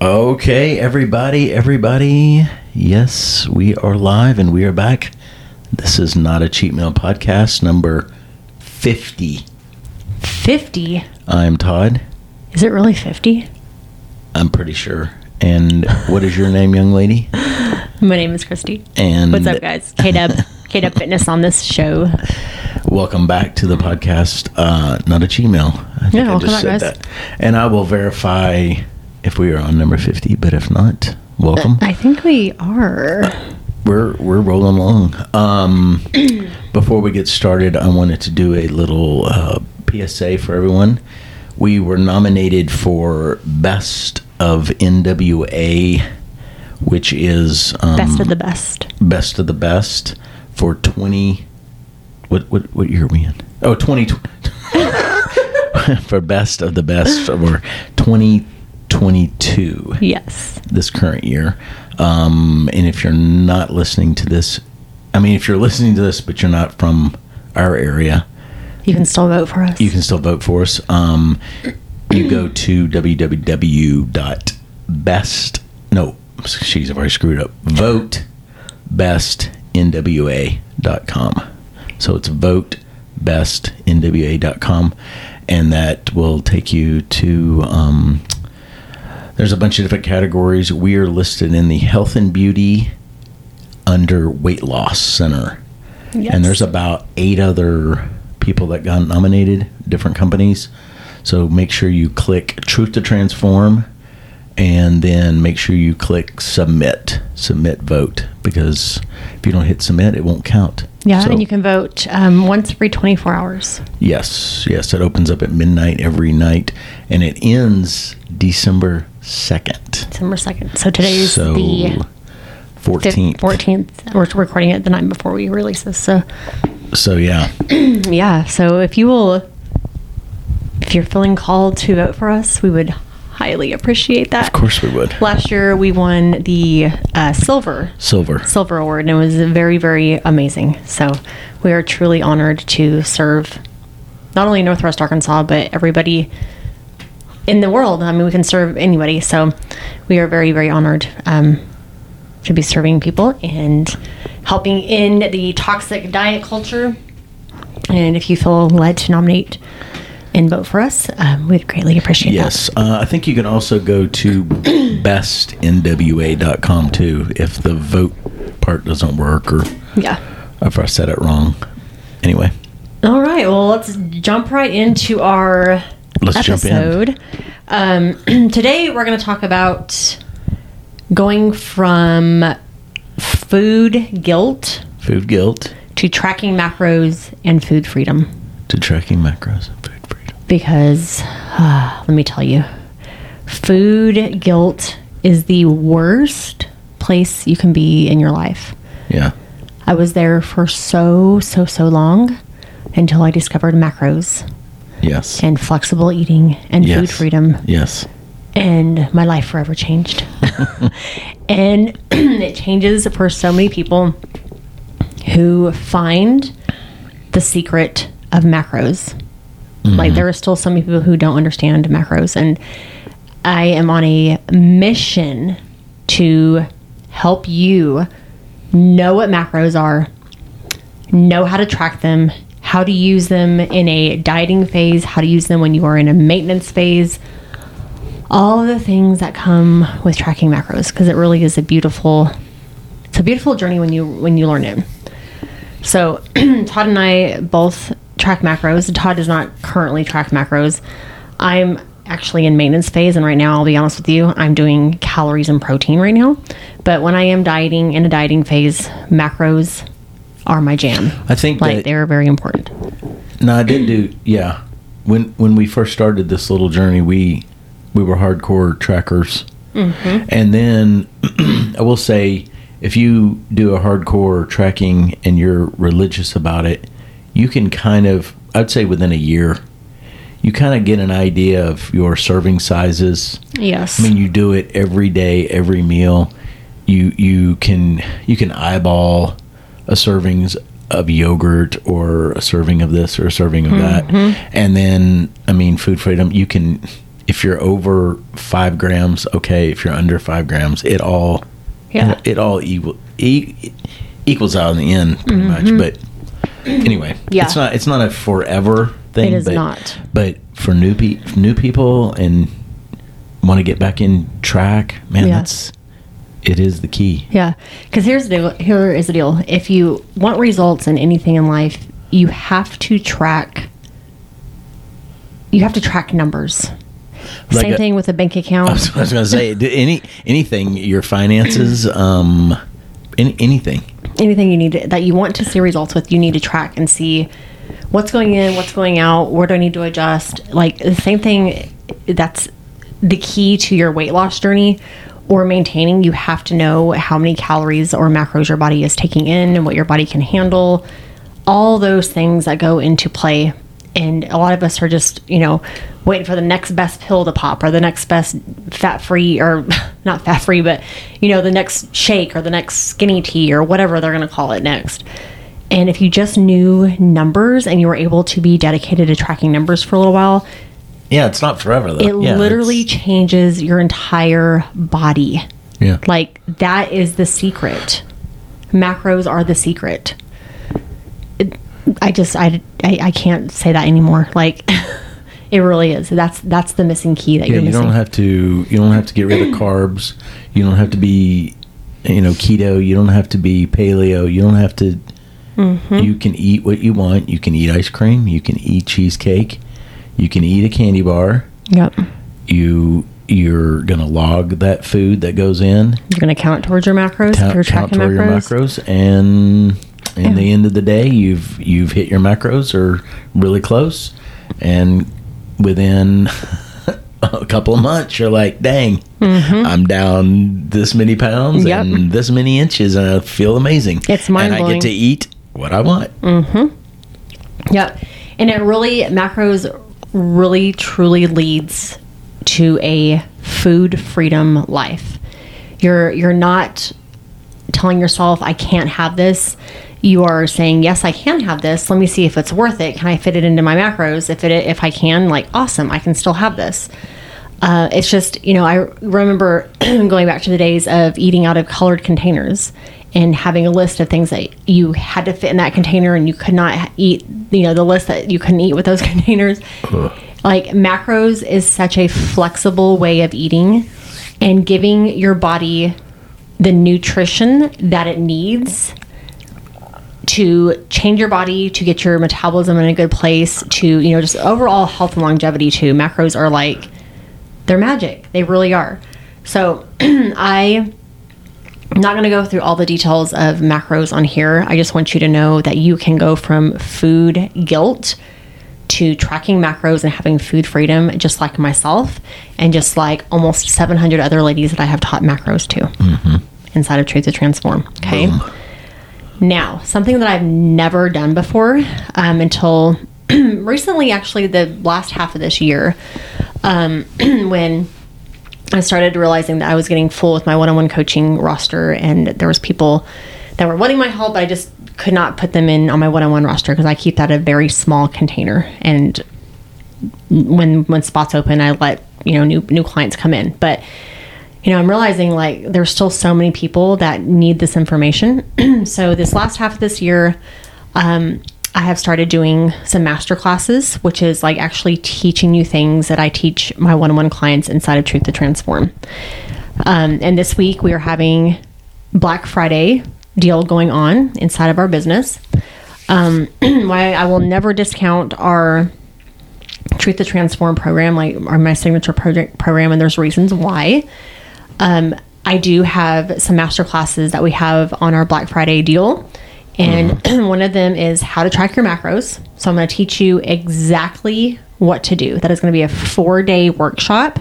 Okay, everybody, everybody. Yes, we are live and we are back. This is not a cheat meal podcast number 50. 50? I'm Todd. Is it really 50? I'm pretty sure. And what is your name, young lady? My name is Kristi. And What's up, guys? K-Dub. K-Dub Fitness on this show. welcome back to the podcast. Uh, not a cheat meal. I think Yeah, I welcome just back, said guys. that. And I will verify if we are on number 50, but if not, welcome. I think we are. we're we're rolling along. Um, before we get started, I wanted to do a little uh, PSA for everyone. We were nominated for Best of NWA, which is um, Best of the best. best of the best for 20 what what what year are we in oh 20 for best of the best for 2022 Yes. this current year. Um, and if you're not listening to this, I mean, if you're listening to this, but you're not from our area, You can still vote for us. you can still vote for us. Um, you go to www.best, no, she's already screwed up, votebestnwa.com. So it's votebestnwa.com. And that will take you to, um, there's a bunch of different categories. We are listed in the health and beauty under weight loss center. Yes. And there's about eight other people that got nominated, different companies. So make sure you click Truth to Transform and then make sure you click Submit, Submit Vote, because if you don't hit Submit, it won't count. Yeah, So- and you can vote um, once every 24 hours. Yes, yes, it opens up at midnight every night and it ends December 2nd. December 2nd. So today's so the 14th. 14th. We're recording it the night before we release this. So, So yeah, yeah. So if you will, if you're feeling called to vote for us, we would highly appreciate that. of course we would. Last year we won the uh, silver Silver. silver award and it was very very amazing. So we are truly honored to serve not only Northwest Arkansas but everybody in the world. I mean, we can serve anybody. So we are very very honored um, to be serving people and helping in the toxic diet culture. And if you feel led to nominate and vote for us, um, we'd greatly appreciate it. Yes, uh, I think you can also go to bestnwa.com too if the vote part doesn't work or. Yeah. if I said it wrong. Anyway, All right. Well, let's jump right into our Let's jump in. episode. Um, today, we're going to talk about going from food guilt food guilt to tracking macros and food freedom. to tracking macros and food freedom. Because uh, let me tell you, food guilt is the worst place you can be in your life. Yeah, I was there for so, so, so long until I discovered macros yes, and flexible eating and yes. food freedom. Yes, And my life forever changed. and it changes for so many people who find the secret of macros. Like, mm-hmm. there are still so many people who don't understand macros. And I am on a mission to help you know what macros are, know how to track them, how to use them in a dieting phase, how to use them when you are in a maintenance phase, all the things that come with tracking macros because it really is a beautiful it's a beautiful journey when you when you learn it. So Todd and I both track macros. Todd does not currently track macros. I'm actually in maintenance phase and right now I'll be honest with you, I'm doing calories and protein right now. But when I am dieting in a dieting phase, macros are my jam. I think Like that they're very important. No, I didn't do. Yeah, when when we first started this little journey, we we were hardcore trackers, mm-hmm. and then I will say, if you do a hardcore tracking and you're religious about it, you can kind of, I'd say, within a year, you kind of get an idea of your serving sizes. Yes. I mean, you do it every day, every meal. You you can you can eyeball a servings of yogurt or a serving of this or a serving of that, and then I mean, food freedom. You can if you're over five grams, okay. If you're under five grams, it all Yeah. it, all equal, e- equals out in the end pretty much. But anyway, Mm-hmm. Yeah. it's not it's not a forever thing. It is but, not. But for new pe- new people and want to get back in track, man, Yeah. that's it is the key. Yeah, because here's the deal. Here is the deal. If you want results in anything in life, you have to track. You have to track numbers. Like Same a- thing with a bank account. I was going to say any anything your finances, um, any, anything. anything you need to, that you want to see results with, you need to track and see what's going in, what's going out, where do I need to adjust. Like the same thing. That's the key to your weight loss journey or maintaining. You have to know how many calories or macros your body is taking in and what your body can handle. All those things that go into play. And a lot of us are just, you know, waiting for the next best pill to pop or the next best fat free or not fat free, but, you know, the next shake or the next skinny tea or whatever they're going to call it next. And if you just knew numbers and you were able to be dedicated to tracking numbers for a little while, Yeah, it's not forever though. it Yeah, literally it's- changes your entire body. Yeah. Like that is the secret. Macros are the secret. It, I just I, I I can't say that anymore. Like it really is. That's that's the missing key that Yeah, you're you don't have to. You don't have to get rid of carbs. You don't have to be, you know, keto. You don't have to be paleo. You don't have to. Mm-hmm. You can eat what you want. You can eat ice cream. You can eat cheesecake. You can eat a candy bar. yep. You you're gonna log that food that goes in. You're gonna count towards your macros. Count, you're count tracking toward your macros. and in the end of the day, you've you've hit your macros or really close, and within a couple of months, you're like, "Dang, I'm down this many pounds Mm-hmm. Yep. and this many inches, and I feel amazing." It's my and I get to eat what I want. Mm-hmm. Yep. And it really, macros really truly leads to a food freedom life. You're you're not telling yourself I can't have this. You are saying yes, I can have this. Let me see if it's worth it. Can I fit it into my macros? If it if I can, like awesome, I can still have this. Uh, it's just you know I remember going back to the days of eating out of colored containers and having a list of things that you had to fit in that container and you could not eat you know the list that you couldn't eat with those containers. Like macros is such a flexible way of eating and giving your body the nutrition that it needs to change your body to get your metabolism in a good place to you know just overall health and longevity too. Macros are like they're magic. They really are. So i I'm not going to go through all the details of macros on here. I just want you to know that you can go from food guilt to tracking macros and having food freedom, just like myself, and just like almost 700 other ladies that I have taught macros to inside of Truth to Transform. Okay. Now, something that I've never done before um, until recently, actually, the last half of this year, um, when I started realizing that I was getting full with my one-on-one coaching roster, and there was people that were wanting my help, but I just could not put them in on my one-on-one roster because I keep that a very small container. And when when spots open, I let you know new new clients come in. But you know, I'm realizing like there's still so many people that need this information. so this last half of this year, um, I have started doing some master classes, which is like actually teaching you things that I teach my one-on-one clients inside of Truth to Transform. Um, and this week we are having Black Friday deal going on inside of our business. Um, why I will never discount our Truth to Transform program, like our my signature project program, and there's reasons why. Um, I do have some master classes that we have on our Black Friday deal. And one of them is how to track your macros. So I'm going to teach you exactly what to do. That is going to be a four day workshop.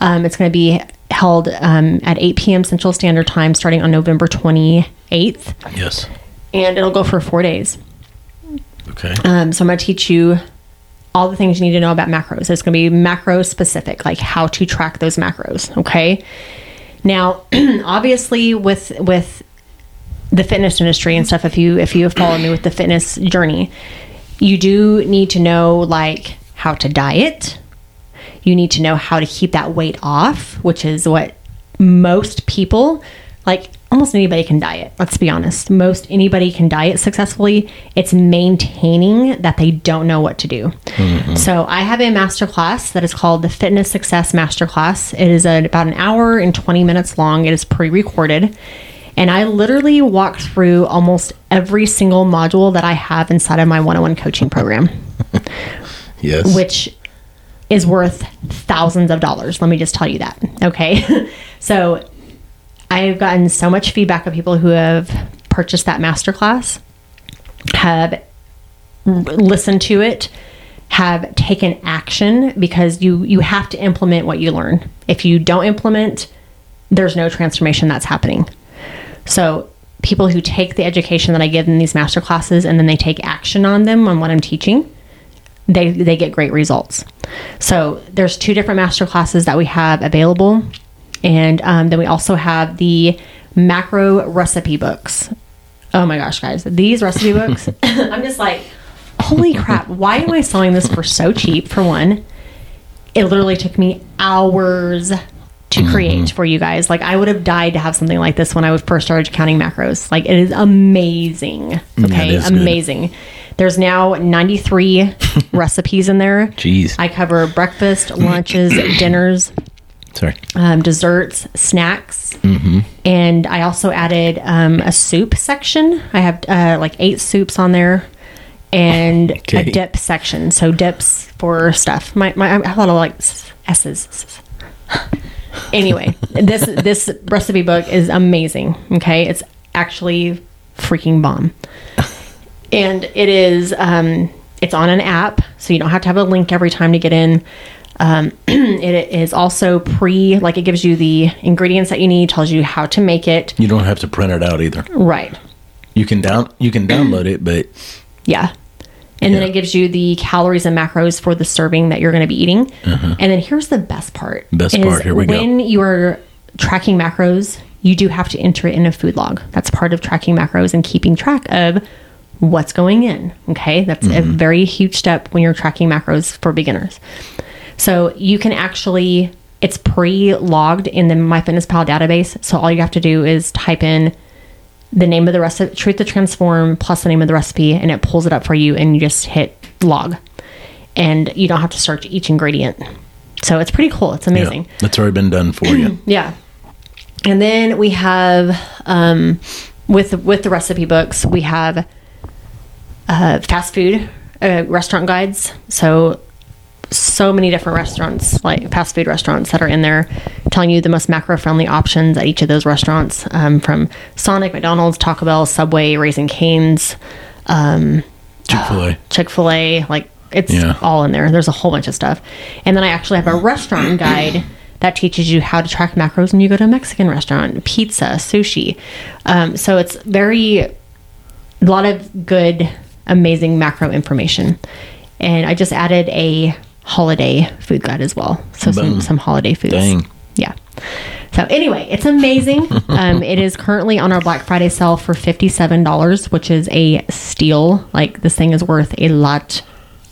Um, it's going to be held um, at 8 p.m. Central Standard Time starting on November 28th. Yes. And it'll go for four days. Okay. Um, so I'm going to teach you all the things you need to know about macros. It's going to be macro specific, like how to track those macros. Okay. Now, obviously, with with the fitness industry and stuff, if you if you have followed me with the fitness journey, you do need to know like how to diet. You need to know how to keep that weight off, which is what most people like almost anybody can diet. Let's be honest. Most anybody can diet successfully. It's maintaining that they don't know what to do. Mm-hmm. So I have a master class that is called the Fitness Success Master Class. It is a, about an hour and 20 minutes long. It is pre-recorded. And I literally walk through almost every single module that I have inside of my one-on-one coaching program Yes. which is worth thousands of dollars. Let me just tell you that. Okay. so I've gotten so much feedback of people who have purchased that masterclass, have listened to it, have taken action because you you have to implement what you learn. If you don't implement, there's no transformation that's happening. So people who take the education that I give in these master classes and then they take action on them on what I'm teaching, they they get great results. So there's two different master classes that we have available, and um, then we also have the macro recipe books. Oh my gosh, guys, these recipe books! I'm just like, holy crap! Why am I selling this for so cheap? For one, it literally took me hours to create for you guys. Like I would have died to have something like this when I was first started counting macros. Like it is amazing. Okay, is good. amazing. There's now 93 recipes in there. Jeez. I cover breakfast, lunches, dinners, Sorry. um, desserts, snacks, and I also added um, a soup section. I have uh, like eight soups on there, and Okay. a dip section. So dips for stuff. My, my I have a lot of like s's. Anyway, this this recipe book is amazing. Okay, it's actually freaking bomb, and it is um, it's on an app, so you don't have to have a link every time to get in. Um, it is also pre like it gives you the ingredients that you need, tells you how to make it. You don't have to print it out either. Right. You can down you can download it, but Yeah. And then it gives you the calories and macros for the serving that you're going to be eating. And then here's the best part. Uh-huh. Best part, here we go. When you are tracking macros, you do have to enter it in a food log. That's part of tracking macros and keeping track of what's going in. Okay. That's a Mm-hmm. very huge step when you're tracking macros for beginners. So you can actually, it's pre logged in the MyFitnessPal database. So all you have to do is type in the name of the recipe, Truth to Transform, plus the name of the recipe, and it pulls it up for you, and you just hit log, and you don't have to search each ingredient. So it's pretty cool. It's yeah, amazing. that's already been done for you. Yeah. And then we have um, with with the recipe books, we have uh, fast food uh, restaurant guides. So so many different restaurants, like fast food restaurants, that are in there, telling you the most macro friendly options at each of those restaurants, um, from Sonic, McDonald's, Taco Bell, Subway, Raising Cane's, um, Chick fil A. Chick Fil A, like it's Yeah. all in there. There's a whole bunch of stuff, and then I actually have a restaurant guide that teaches you how to track macros when you go to a Mexican restaurant, pizza, sushi. Um, so it's very a lot of good, amazing macro information, and I just added a holiday food guide as well. So some Boom. some holiday foods. Dang. Yeah. So anyway, it's amazing. um, it is currently on our Black Friday sale for fifty-seven dollars, which is a steal. Like this thing is worth a lot.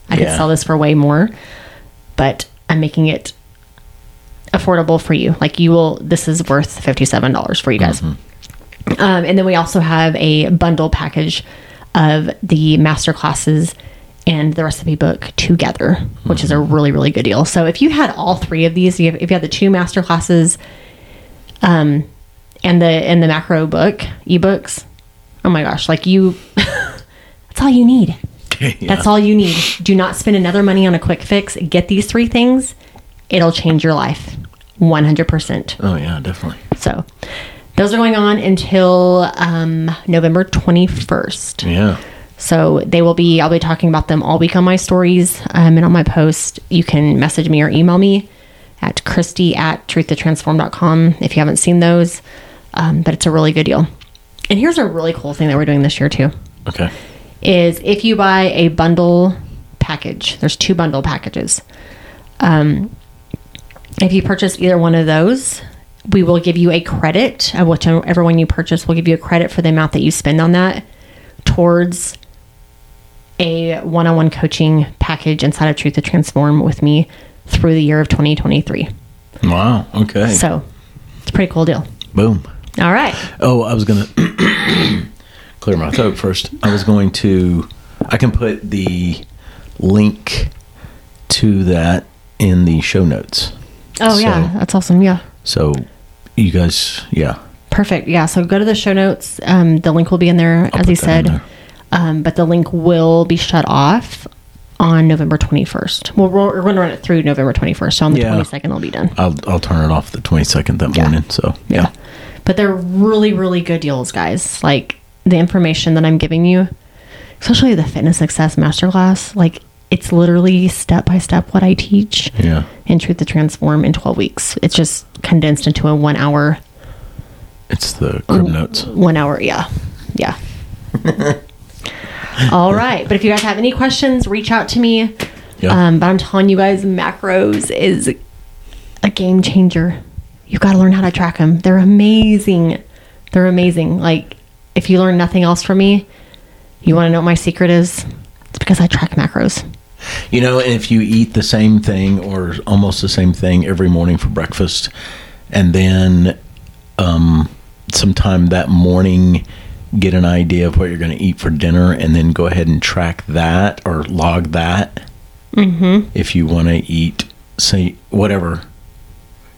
I could sell this for way more, but I'm making it affordable for you. Like you will. This is worth fifty-seven dollars for you guys. Um, and then we also have a bundle package of the master classes and the recipe book together, which is a really, really good deal. So if you had all three of these, you have, if you had the two master classes, um, and the and the macro book ebooks, oh my gosh, like you, that's all you need. Yeah. That's all you need. Do not spend another money on a quick fix. Get these three things. It'll change your life. 100%. Oh yeah, definitely. So those are going on until um, November 21st. Yeah. So they will be, I'll be talking about them all week on my stories um, and on my post. You can message me or email me at Kristi at truthtotransform.com if you haven't seen those. Um, but it's a really good deal. And here's a really cool thing that we're doing this year too Okay. is if you buy a bundle package, there's two bundle packages. Um, if you purchase either one of those, we will give you a credit of whichever one you purchase. We'll give you a credit for the amount that you spend on that towards a one-on-one coaching package inside of Truth to Transform with me through the year of 2023. Wow. Okay. So it's a pretty cool deal. Boom. All right. Oh, I was gonna clear my throat first. I was going to. I can put the link to that in the show notes. Oh, yeah. That's awesome. Yeah. So you guys, yeah, Perfect. Yeah. So go to the show notes. Um, the link will be in there, I'll as you put that in said. There. Um, but the link will be shut off on November 21st. Well, we're, we're going to run it through November 21st. So on the Yeah. 22nd, it'll be done. I'll I'll turn it off the twenty second that Yeah. morning. So yeah. But they're really, really good deals, guys. Like the information that I'm giving you, especially the fitness success masterclass, like it's literally step by step what I teach Yeah. in Truth to Transform in 12 weeks. It's just condensed into a one hour, It's the crib notes. one hour. Yeah. Yeah. All right. But if you guys have any questions, reach out to me. Yeah. Um, but I'm telling you guys, macros is a game changer. You've got to learn how to track them. They're amazing. They're amazing. Like, if you learn nothing else from me, you want to know what my secret is? It's because I track macros. You know, and if you eat the same thing or almost the same thing every morning for breakfast, and then um, sometime that morning get an idea of what you're going to eat for dinner, and then go ahead and track that or log that. Mm-hmm. If you want to eat, say whatever,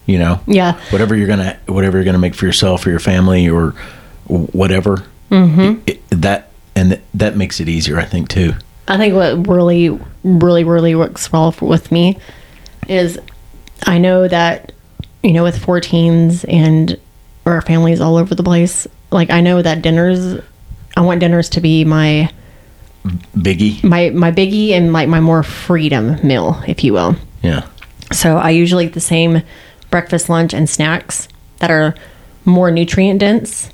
you know, Yeah. whatever you're gonna whatever you're gonna make for yourself or your family or whatever. Mm-hmm. that and th- that makes it easier, I think, too. I think what really, really, really works well for, with me is I know that, you know, with four teens and our families all over the place, like I know that dinners, I want dinners to be my Biggie, my my biggie and like my more freedom meal, if you will. yeah. So I usually eat the same breakfast, lunch, and snacks that are more nutrient dense.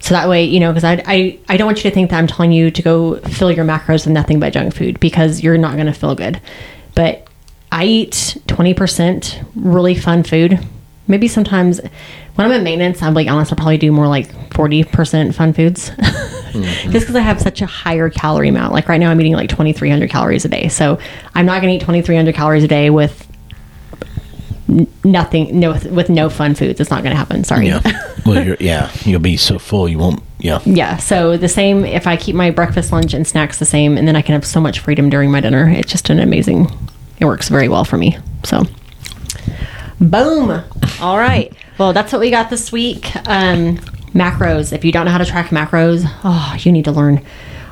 So that way, you know, because I, I, I don't want you to think that I'm telling you to go fill your macros with nothing but junk food because you're not going to feel good. But I eat 20% really fun food. Maybe sometimes when I'm in maintenance, I'm like, honest, I'll probably do more like 40% fun foods. Mm-hmm. Just because I have such a higher calorie amount. Like right now, I'm eating like 2,300 calories a day. So I'm not going to eat 2,300 calories a day with nothing, no, with no fun foods. It's not going to happen. Sorry. Yeah. well, you're, yeah, you'll be so full you won't. Yeah. Yeah. So the same, if I keep my breakfast, lunch, and snacks the same, and then I can have so much freedom during my dinner, it's just an amazing, it works very well for me. So, boom. All right. Well, that's what we got this week. Um, macros. If you don't know how to track macros, oh, you need to learn.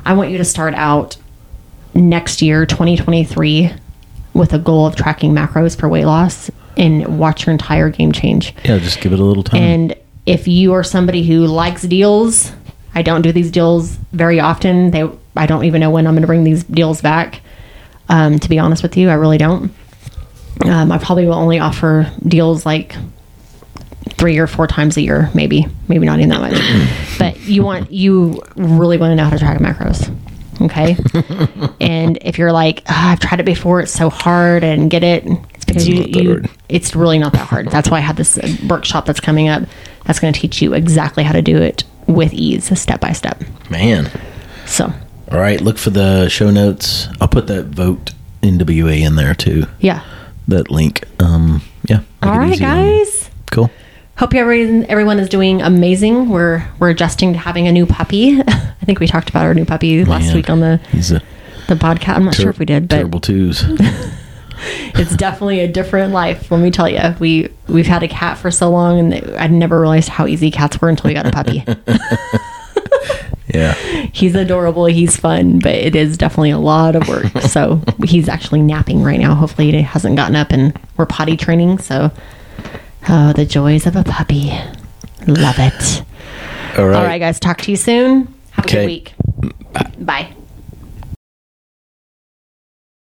I want you to start out next year, 2023, with a goal of tracking macros for weight loss and watch your entire game change. Yeah, just give it a little time. And if you are somebody who likes deals, I don't do these deals very often. They I don't even know when I'm going to bring these deals back. Um, to be honest with you, I really don't. Um, I probably will only offer deals like three or four times a year, maybe, maybe not even that much. but you want you really want to know how to track macros, okay? and if you're like, "Ah, I've tried it before, it's so hard, and get it, it's because you, you it's really not that hard. That's why I have this uh, workshop that's coming up. That's going to teach you exactly how to do it with ease, step by step. Man. So, All right, look for the show notes. I'll put that vote NWA in there too. yeah. That link. Um, yeah. All right, All it right, easy on guys. Cool. Hope everyone everyone is doing amazing. We're we're adjusting to having a new puppy. I think we talked about our new puppy last Man, week on the the podcast. I'm not sure if we did, but terrible twos. it's definitely a different life. Let me tell you, we we've had a cat for so long, and I never realized how easy cats were until we got a puppy. yeah. he's adorable. He's fun, but it is definitely a lot of work. So he's actually napping right now. Hopefully, he hasn't gotten up, and we're potty training. So, oh, the joys of a puppy. Love it. All right. All right, guys. Talk to you soon. Have a Okay. good week. Bye.